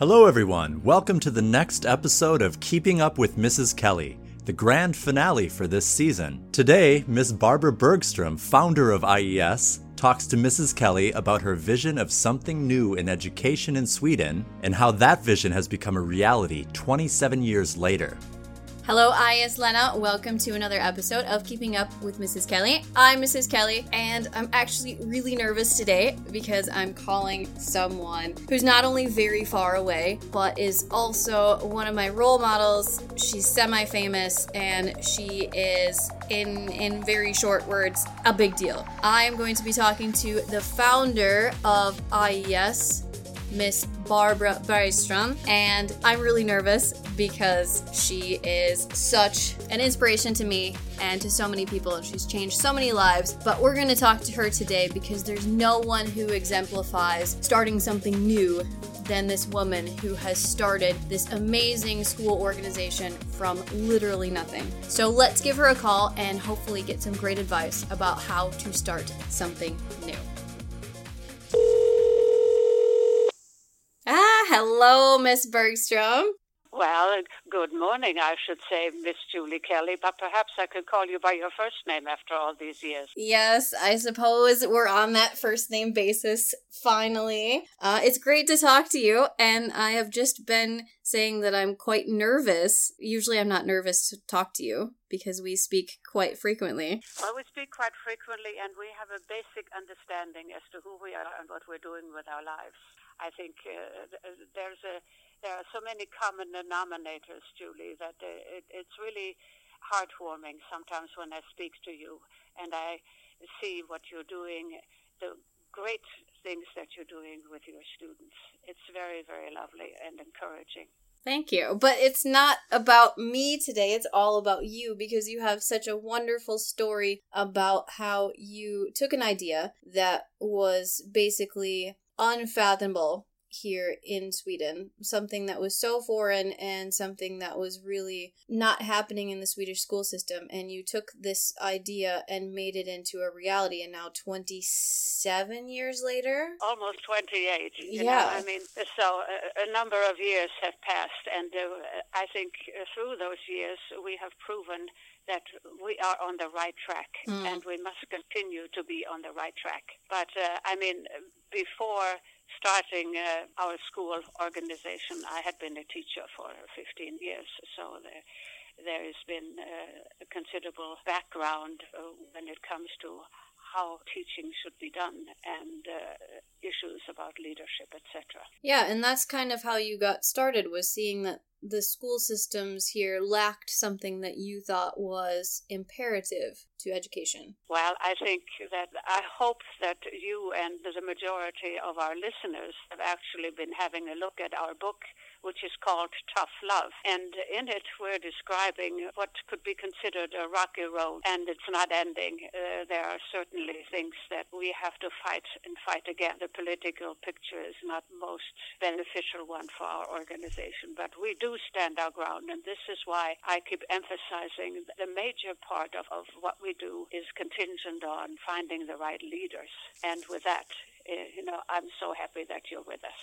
Hello, everyone. Welcome to the next episode of Keeping Up with Mrs. Kelly, the grand finale for this season. Today, Miss Barbara Bergstrom, founder of IES, talks to Mrs. Kelly about her vision of something new in education in Sweden and how that vision has become a reality 27 years later. Hello, IES Lena. Welcome to another episode of Keeping Up with Mrs. Kelly. I'm Mrs. Kelly, and I'm actually really nervous today because I'm calling someone who's not only very far away, but is also one of my role models. She's semi famous, and she is, in, in very short words, a big deal. I am going to be talking to the founder of IES, Miss Barbara Bergstrom, and I'm really nervous because she is such an inspiration to me and to so many people, and she's changed so many lives. But we're going to talk to her today because there's no one who exemplifies starting something new than this woman who has started this amazing school organization from literally nothing. So let's give her a call and hopefully get some great advice about how to start something new. Hello, Miss Bergstrom. Well, good morning, I should say, Miss Julie Kelly, but perhaps I could call you by your first name after all these years. Yes, I suppose we're on that first name basis finally. Uh, it's great to talk to you, and I have just been saying that I'm quite nervous. Usually, I'm not nervous to talk to you because we speak quite frequently. Well, we speak quite frequently, and we have a basic understanding as to who we are and what we're doing with our lives. I think uh, there's a there are so many common denominators, Julie, that uh, it, it's really heartwarming sometimes when I speak to you and I see what you're doing, the great things that you're doing with your students. It's very, very lovely and encouraging. Thank you. But it's not about me today. It's all about you because you have such a wonderful story about how you took an idea that was basically unfathomable here in Sweden, something that was so foreign and something that was really not happening in the Swedish school system. And you took this idea and made it into a reality. And now, 27 years later, almost 28. yeah. Know? I mean, so a, a, number of years have passed, and uh, I think through those years we have proven that we are on the right track mm. and we must continue to be on the right track. But uh, I mean, before starting uh, our school organization, I had been a teacher for 15 years, so there, there has been uh, a considerable background uh, when it comes to how teaching should be done and uh, issues about leadership, etc. Yeah, and that's kind of how you got started was seeing that the school systems here lacked something that you thought was imperative to education? Well, I think that I hope that you and the majority of our listeners have actually been having a look at our book which is called Tough Love. And in it, we're describing what could be considered a rocky road, and it's not ending. Uh, there are certainly things that we have to fight and fight again. The political picture is not most beneficial one for our organization, but we do stand our ground, and this is why I keep emphasizing the major part of, of what we do is contingent on finding the right leaders. And with that, uh, you know, I'm so happy that you're with us.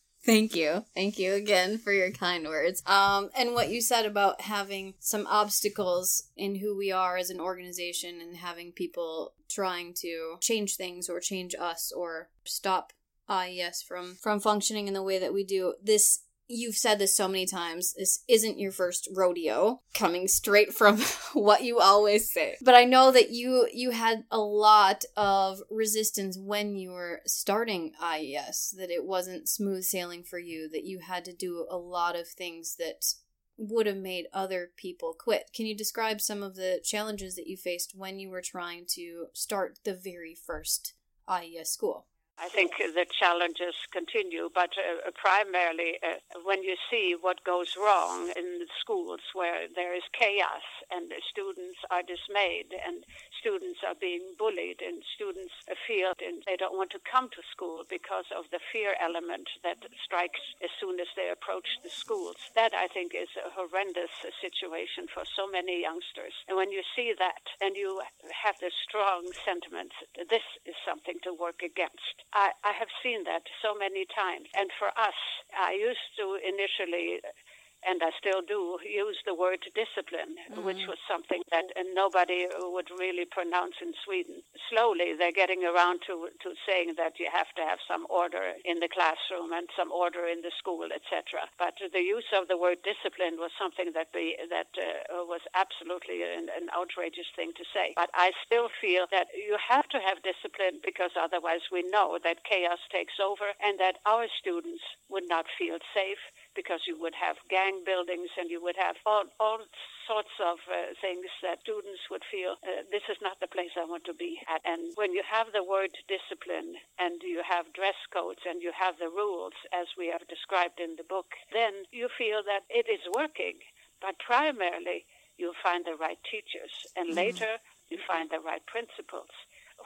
Thank you. Thank you again for your kind words. Um, and what you said about having some obstacles in who we are as an organization and having people trying to change things or change us or stop IES from from functioning in the way that we do. This you've said this so many times this isn't your first rodeo coming straight from what you always say. But i know that you you had a lot of resistance when you were starting ies that it wasn't smooth sailing for you that you had to do a lot of things that would have made other people quit. Can you describe some of the challenges that you faced when you were trying to start the very first ies school I think the challenges continue, but uh, primarily uh, when you see what goes wrong in schools where there is chaos and the students are dismayed and students are being bullied and students feel and they don't want to come to school because of the fear element that strikes as soon as they approach the schools. That I think is a horrendous situation for so many youngsters. And when you see that and you have the strong sentiment, this is something to work against I, I have seen that so many times. And for us, I used to initially and I still do use the word discipline, mm-hmm. which was something that nobody would really pronounce in Sweden. Slowly, they're getting around to to saying that you have to have some order in the classroom and some order in the school, etc. But the use of the word discipline was something that be, that uh, was absolutely an, an outrageous thing to say. But I still feel that you have to have discipline because otherwise we know that chaos takes over and that our students would not feel safe because you would have gang buildings and you would have all, all sorts of uh, things that students would feel uh, this is not the place I want to be at. And when you have the word discipline and you have dress codes and you have the rules as we have described in the book, then you feel that it is working. But primarily, you find the right teachers, and mm-hmm. later you find the right principals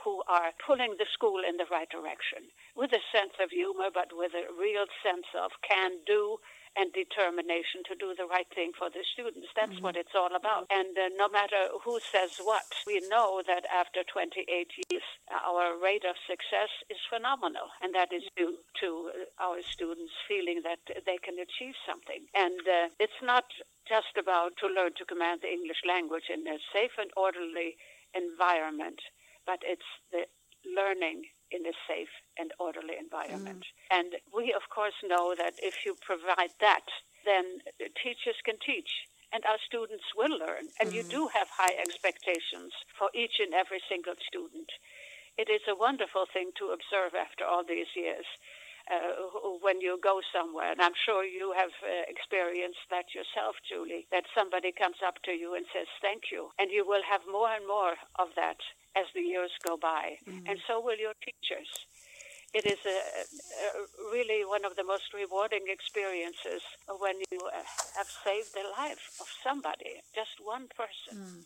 who are pulling the school in the right direction with a sense of humor, but with a real sense of can do and determination to do the right thing for the students. That's mm-hmm. what it's all about. And uh, no matter who says what, we know that after 28 years, our rate of success is phenomenal. And that is due to our students feeling that they can achieve something. And uh, it's not just about to learn to command the English language in a safe and orderly environment, but it's the learning in a safe and orderly environment. Mm. And we, of course, know that if you provide that, then teachers can teach and our students will learn. And mm. you do have high expectations for each and every single student. It is a wonderful thing to observe after all these years. Uh, when you go somewhere, and I'm sure you have uh, experienced that yourself, Julie, that somebody comes up to you and says thank you, and you will have more and more of that as the years go by, mm-hmm. and so will your teachers. It is a, a, really one of the most rewarding experiences when you uh, have saved the life of somebody, just one person. Mm.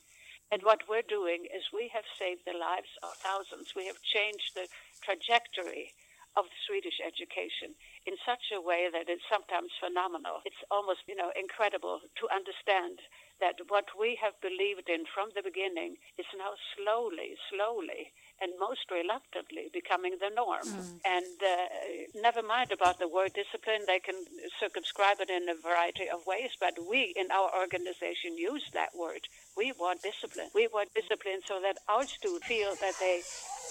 And what we're doing is we have saved the lives of thousands. We have changed the trajectory of Swedish education in such a way that it's sometimes phenomenal. It's almost, you know, incredible to understand that what we have believed in from the beginning is now slowly, slowly, and most reluctantly becoming the norm. Mm. And uh, never mind about the word discipline, they can circumscribe it in a variety of ways, but we in our organization use that word. We want discipline. We want discipline so that our students feel that they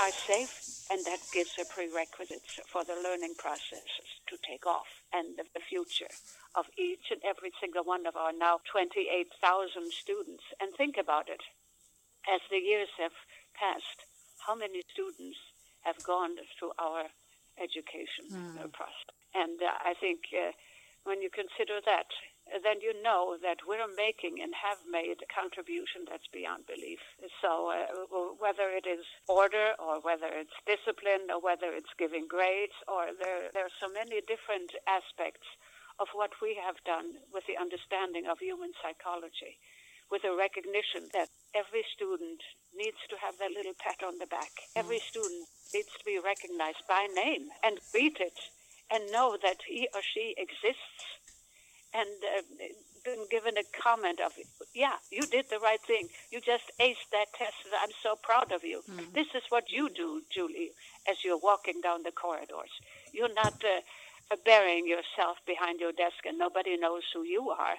are safe and that gives a prerequisites for the learning processes to take off and the, the future of each and every single one of our now 28,000 students. And think about it. As the years have passed, how many students have gone through our education mm. process? And uh, I think uh, when you consider that, then you know that we're making and have made a contribution that's beyond belief. So uh, whether it is order or whether it's discipline or whether it's giving grades or there, there are so many different aspects of what we have done with the understanding of human psychology, with a recognition that every student needs to have that little pat on the back. Every student needs to be recognized by name and greeted and know that he or she exists and uh, been given a comment of, yeah, you did the right thing. You just aced that test. I'm so proud of you. Mm. This is what you do, Julie, as you're walking down the corridors. You're not uh, burying yourself behind your desk and nobody knows who you are.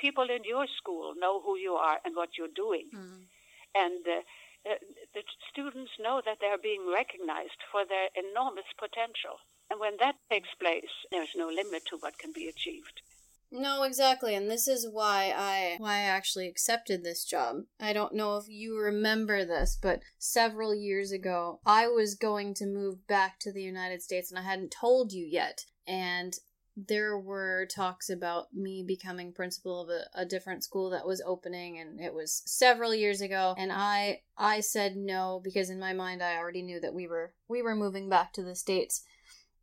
People in your school know who you are and what you're doing. Mm. And uh, uh, the students know that they're being recognized for their enormous potential. And when that takes place, there's no limit to what can be achieved. No, exactly, and this is why I why I actually accepted this job. I don't know if you remember this, but several years ago, I was going to move back to the United States and I hadn't told you yet. And there were talks about me becoming principal of a, a different school that was opening and it was several years ago and I I said no because in my mind I already knew that we were we were moving back to the states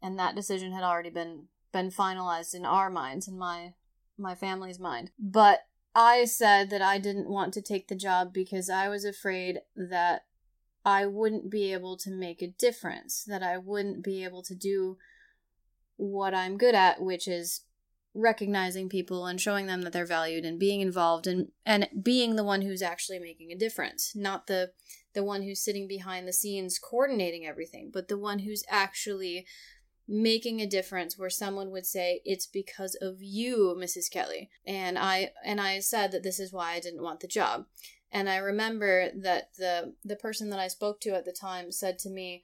and that decision had already been been finalized in our minds in my my family's mind. But I said that I didn't want to take the job because I was afraid that I wouldn't be able to make a difference, that I wouldn't be able to do what I'm good at, which is recognizing people and showing them that they're valued and being involved and and being the one who's actually making a difference, not the the one who's sitting behind the scenes coordinating everything, but the one who's actually making a difference where someone would say it's because of you mrs kelly. And i and i said that this is why i didn't want the job. And i remember that the the person that i spoke to at the time said to me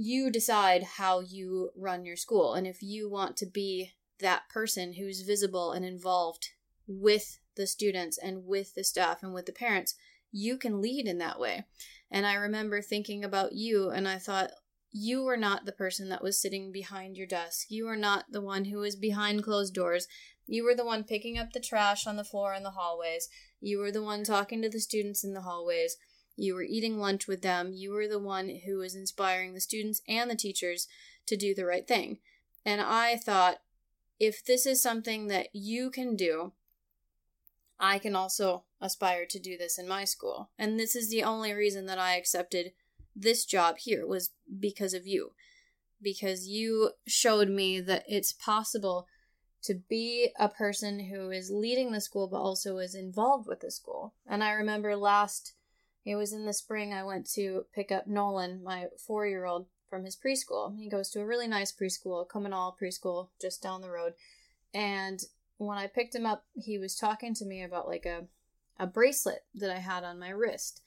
you decide how you run your school and if you want to be that person who's visible and involved with the students and with the staff and with the parents you can lead in that way and i remember thinking about you and i thought you were not the person that was sitting behind your desk. You were not the one who was behind closed doors. You were the one picking up the trash on the floor in the hallways. You were the one talking to the students in the hallways. You were eating lunch with them. You were the one who was inspiring the students and the teachers to do the right thing. And I thought, if this is something that you can do, I can also aspire to do this in my school. And this is the only reason that I accepted this job here was because of you. Because you showed me that it's possible to be a person who is leading the school but also is involved with the school. And I remember last, it was in the spring, I went to pick up Nolan, my four year old, from his preschool. He goes to a really nice preschool, Commonall Preschool, just down the road. And when I picked him up, he was talking to me about like a, a bracelet that I had on my wrist.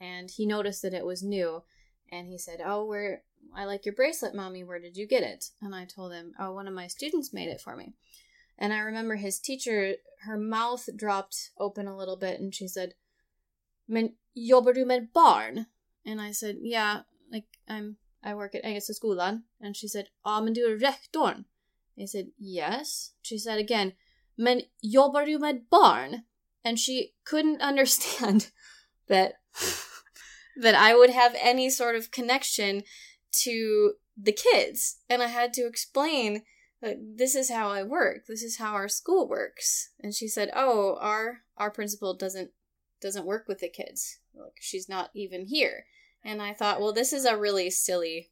And he noticed that it was new. And he said oh where i like your bracelet mommy. Where did you get it? And i told him oh one of my students made it for me. And i remember his teacher her mouth dropped open a little bit and she said men jobbar du med barn and i said yeah like i'm i work at engelska skolan and she said ah men du är rektorn i said yes she said again men jobbar du med barn and she couldn't understand that that I would have any sort of connection to the kids. And I had to explain that this is how I work. This is how our school works. And she said, "Oh, our our principal doesn't doesn't work with the kids. Like she's not even here." And I thought, "Well, this is a really silly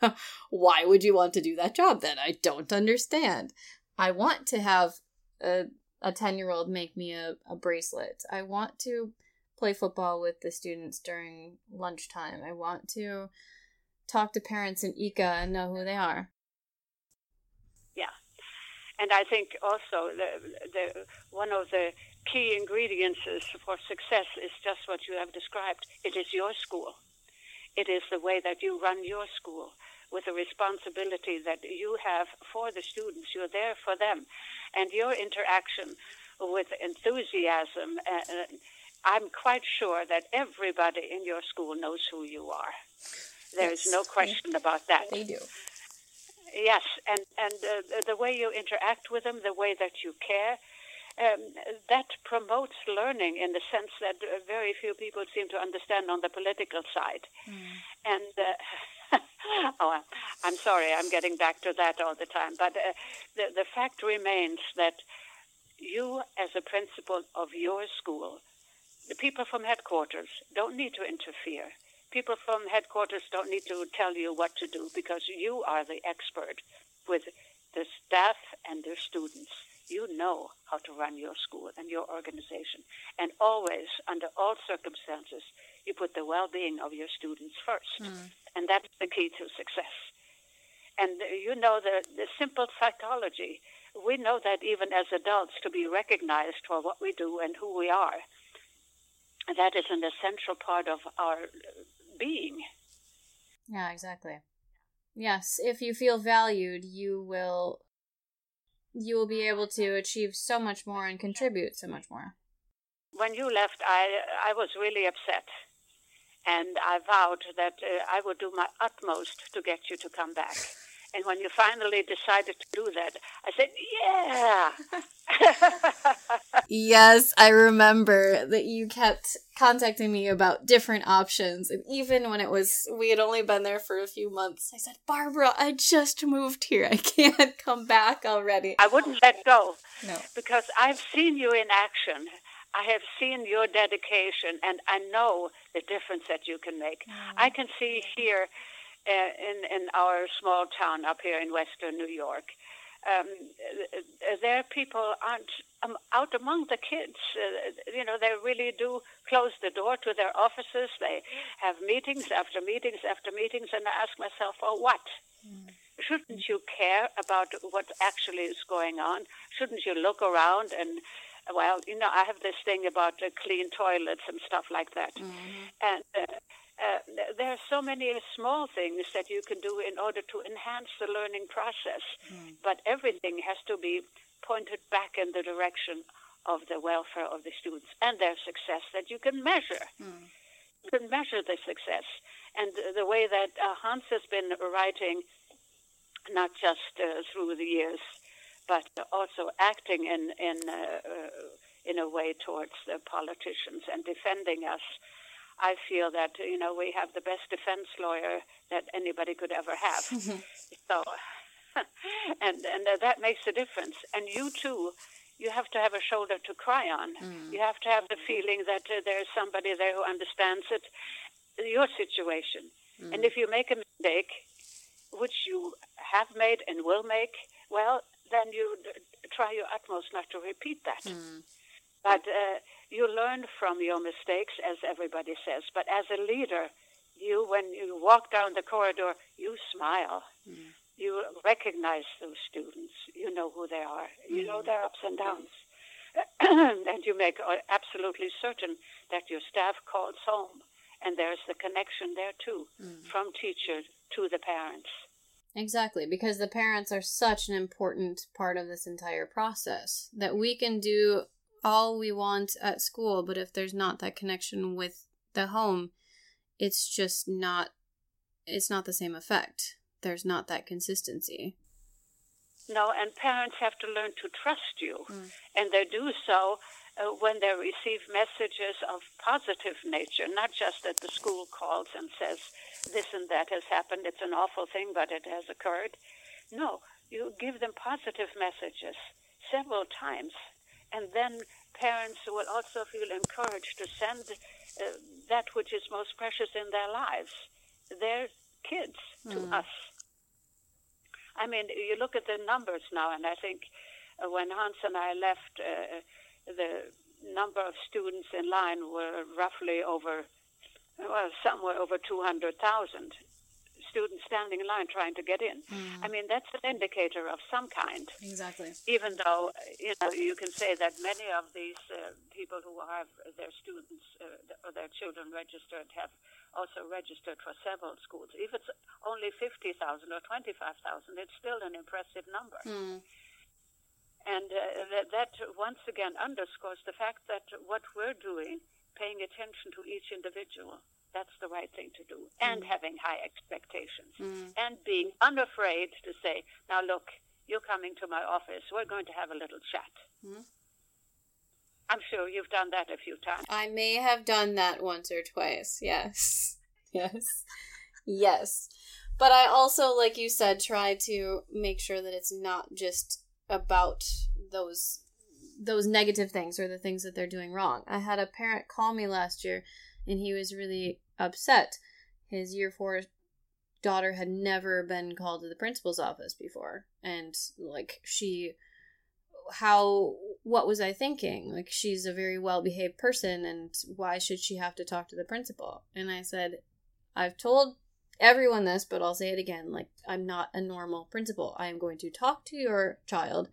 why would you want to do that job then? I don't understand. I want to have a a 10-year-old make me a, a bracelet. I want to play football with the students during lunchtime. I want to talk to parents in ICA and know who they are. Yeah. And I think also the, the one of the key ingredients for success is just what you have described. It is your school. It is the way that you run your school with the responsibility that you have for the students. You're there for them. And your interaction with enthusiasm and, I'm quite sure that everybody in your school knows who you are. There yes. is no question yeah. about that. They do. Yes, and and uh, the way you interact with them, the way that you care, um, that promotes learning in the sense that uh, very few people seem to understand on the political side. Mm. And uh, oh, I'm sorry, I'm getting back to that all the time. But uh, the the fact remains that you, as a principal of your school, the people from headquarters don't need to interfere. People from headquarters don't need to tell you what to do because you are the expert with the staff and their students. You know how to run your school and your organization. And always, under all circumstances, you put the well being of your students first. Mm. And that's the key to success. And uh, you know the, the simple psychology. We know that even as adults, to be recognized for what we do and who we are, that is an essential part of our being. Yeah, exactly. Yes, if you feel valued, you will you will be able to achieve so much more and contribute so much more. When you left, I I was really upset, and I vowed that uh, I would do my utmost to get you to come back. And when you finally decided to do that, I said, yeah. yes, I remember that you kept contacting me about different options. And even when it was, we had only been there for a few months, I said, Barbara, I just moved here. I can't come back already. I wouldn't let go. No. Because I've seen you in action. I have seen your dedication, and I know the difference that you can make. Mm. I can see here uh, in in our small town up here in western New York. um, their people aren't um, out among the kids. Uh, you know, they really do close the door to their offices. They have meetings after meetings after meetings, and I ask myself, for what? Mm. Shouldn't you care about what actually is going on? Shouldn't you look around and well, you know, I have this thing about uh, clean toilets and stuff like that. Mm-hmm. And uh, uh, there are so many small things that you can do in order to enhance the learning process, mm. but everything has to be pointed back in the direction of the welfare of the students and their success that you can measure. Mm. You can measure the success. And the way that uh, Hans has been writing, not just uh, through the years, but also acting in in uh, uh, in a way towards the politicians and defending us. I feel that you know we have the best defense lawyer that anybody could ever have. so, and and that makes a difference. And you too, you have to have a shoulder to cry on. Mm. You have to have the feeling that uh, there's somebody there who understands it, your situation. Mm. And if you make a mistake, which you have made and will make, well, then you try your utmost not to repeat that. Mm. But uh, you learn from your mistakes, as everybody says. But as a leader, you, when you walk down the corridor, you smile. Mm. You recognize those students. You know who they are. You mm. know their ups and downs. and you make uh, absolutely certain that your staff calls home. And there's the connection there, too, mm. from teacher to the parents. Exactly, because the parents are such an important part of this entire process that we can do all we want at school, but if there's not that connection with the home, it's just not it's not the same effect. There's not that consistency. No, and parents have to learn to trust you, mm. and they do so uh, when they receive messages of positive nature, not just that the school calls and says, this and that has happened, it's an awful thing, but it has occurred. No, you give them positive messages several times, and then parents will also feel encouraged to send uh, that which is most precious in their lives, their kids, to mm. us. I mean, you look at the numbers now, and I think uh, when Hans and I left, uh, the number of students in line were roughly over well, somewhere over 200,000 students standing in line trying to get in. Mm. I mean, that's an indicator of some kind. Exactly. Even though, you know, you can say that many of these uh, people who have their students uh, or their children registered have also registered for several schools. If it's only 50,000 or 25,000, it's still an impressive number. Mm. And uh, that, that once again underscores the fact that what we're doing – paying attention to each individual. That's the right thing to do. And mm. having high expectations. Mm. And being unafraid to say, now look, you're coming to my office. We're going to have a little chat. Mm. I'm sure you've done that a few times. I may have done that once or twice. Yes. yes. Yes. But I also, like you said, try to make sure that it's not just about those those negative things or the things that they're doing wrong. I had a parent call me last year and he was really upset. His year four daughter had never been called to the principal's office before. And like she how what was I thinking? Like she's a very well behaved person and why should she have to talk to the principal? And I said, I've told everyone this, but I'll say it again. Like I'm not a normal principal. I am going to talk to your child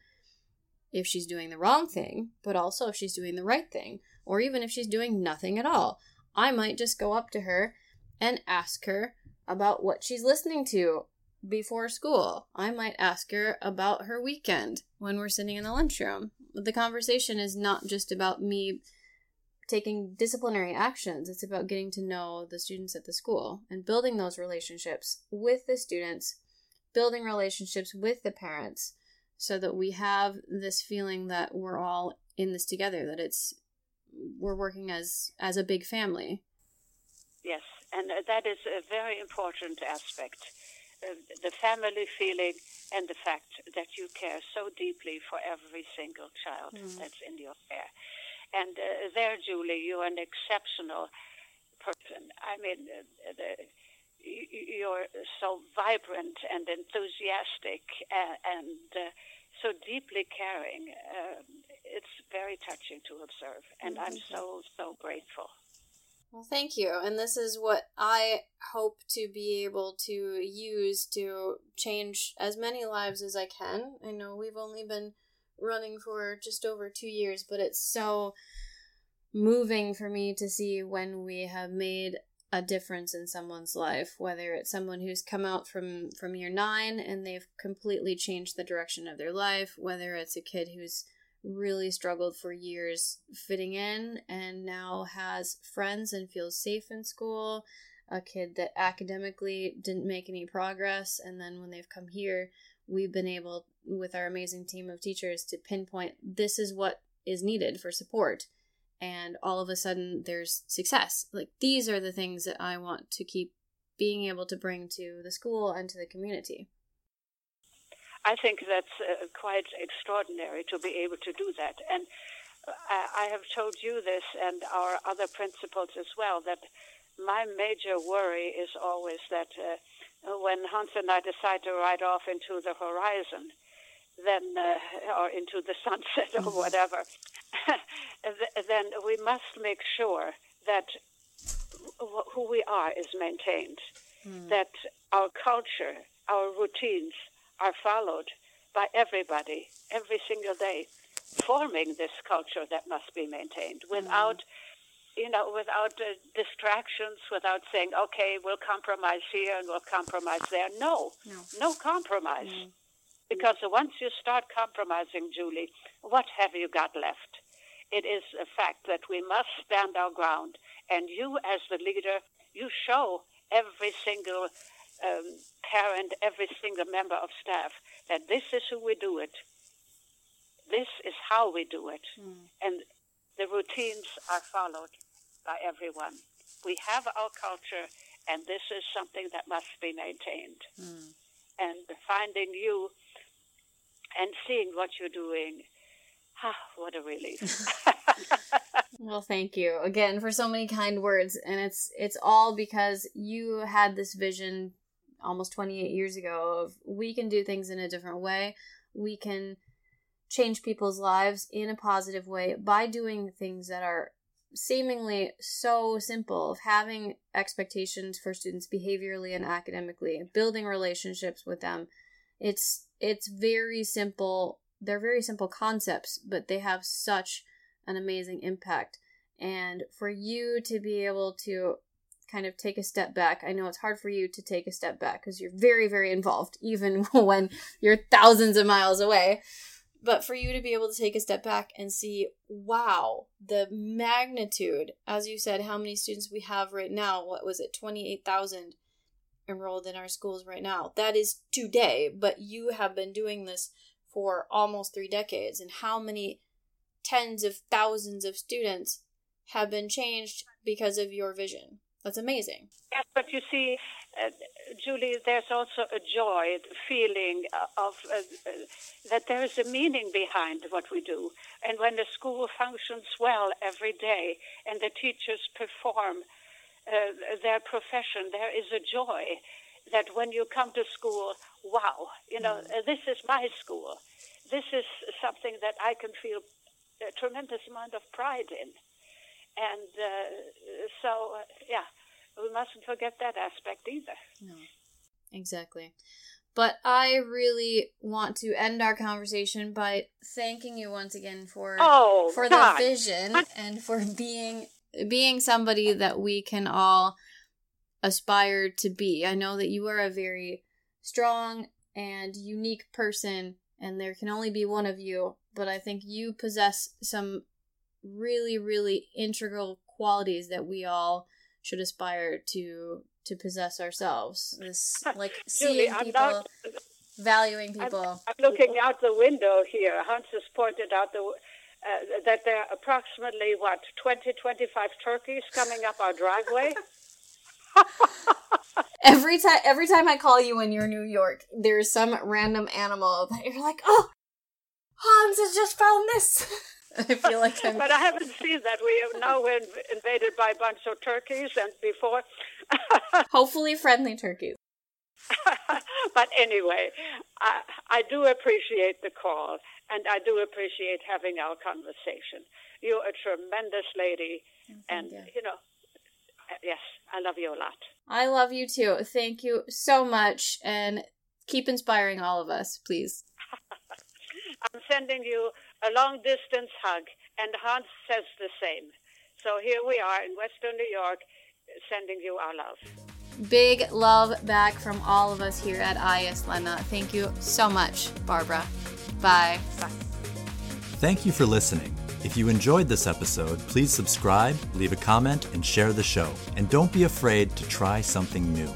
if she's doing the wrong thing, but also if she's doing the right thing, or even if she's doing nothing at all. I might just go up to her and ask her about what she's listening to before school. I might ask her about her weekend when we're sitting in the lunchroom. The conversation is not just about me taking disciplinary actions, it's about getting to know the students at the school and building those relationships with the students, building relationships with the parents so that we have this feeling that we're all in this together that it's we're working as as a big family yes and that is a very important aspect uh, the family feeling and the fact that you care so deeply for every single child mm. that's in your care and uh, there julie you're an exceptional person i mean uh, the, you're so vibrant and enthusiastic and, and uh, so deeply caring. Uh, it's very touching to observe, and I'm mm-hmm. so so grateful. Well, thank you. And this is what I hope to be able to use to change as many lives as I can. I know we've only been running for just over two years, but it's so moving for me to see when we have made a difference in someone's life whether it's someone who's come out from from year 9 and they've completely changed the direction of their life whether it's a kid who's really struggled for years fitting in and now has friends and feels safe in school a kid that academically didn't make any progress and then when they've come here we've been able with our amazing team of teachers to pinpoint this is what is needed for support and all of a sudden there's success. Like these are the things that I want to keep being able to bring to the school and to the community. I think that's uh, quite extraordinary to be able to do that. And I, I have told you this and our other principals as well that my major worry is always that uh, when Hans and I decide to ride off into the horizon, then uh, or into the sunset or mm-hmm. whatever, then we must make sure that who we are is maintained, mm. that our culture, our routines are followed by everybody every single day, forming this culture that must be maintained without. Mm. You know, without uh, distractions, without saying, "Okay, we'll compromise here and we'll compromise there." No, no, no compromise. Mm. Because once you start compromising, Julie, what have you got left? It is a fact that we must stand our ground. And you, as the leader, you show every single um, parent, every single member of staff that this is who we do it. This is how we do it. Mm. And the routines are followed by everyone. We have our culture, and this is something that must be maintained. Mm. And finding you and seeing what you're doing Ah, what a relief. well, thank you again for so many kind words and it's it's all because you had this vision almost 28 years ago of we can do things in a different way. We can change people's lives in a positive way by doing things that are seemingly so simple of having expectations for students behaviorally and academically building relationships with them it's it's very simple they're very simple concepts, but they have such an amazing impact. And for you to be able to kind of take a step back, I know it's hard for you to take a step back because you're very, very involved, even when you're thousands of miles away. But for you to be able to take a step back and see, wow, the magnitude, as you said, how many students we have right now, what was it, 28,000 enrolled in our schools right now. That is today, but you have been doing this for almost three decades and how many tens of thousands of students have been changed because of your vision. That's amazing. Yes, but you see, uh, Julie, there's also a joy, feeling of uh, uh, that there is a meaning behind what we do. And when the school functions well every day and the teachers perform uh, their profession, there is a joy that when you come to school, wow, you know, mm. this is my school. This is something that I can feel a tremendous amount of pride in. And uh, so, uh, yeah, we mustn't forget that aspect either. No, exactly. But I really want to end our conversation by thanking you once again for oh, for God. the vision and for being being somebody that we can all aspire to be. I know that you are a very strong and unique person, and there can only be one of you, but I think you possess some really, really integral qualities that we all should aspire to to possess ourselves. This like seeing Julie, people, not, valuing people. I'm, I'm, looking out the window here. Hans has pointed out the uh, that there are approximately what 20, 25 turkeys coming up our driveway. every time every time I call you when you're in New York, there's some random animal that you're like, oh, Hans has just found this. I feel like I'm. but I haven't seen that. We have now been invaded by a bunch of turkeys, and before. Hopefully, friendly turkeys. but anyway, I, I do appreciate the call, and I do appreciate having our conversation. You're a tremendous lady, and you. you know, uh, yes, I love you a lot. I love you too. Thank you so much, and keep inspiring all of us, please. I'm sending you a long distance hug, and Hans says the same. So here we are in Western New York, sending you our love. Big love back from all of us here at IES Lena. Thank you so much, Barbara. Bye. Bye. Thank you for listening. If you enjoyed this episode, please subscribe, leave a comment, and share the show. And don't be afraid to try something new.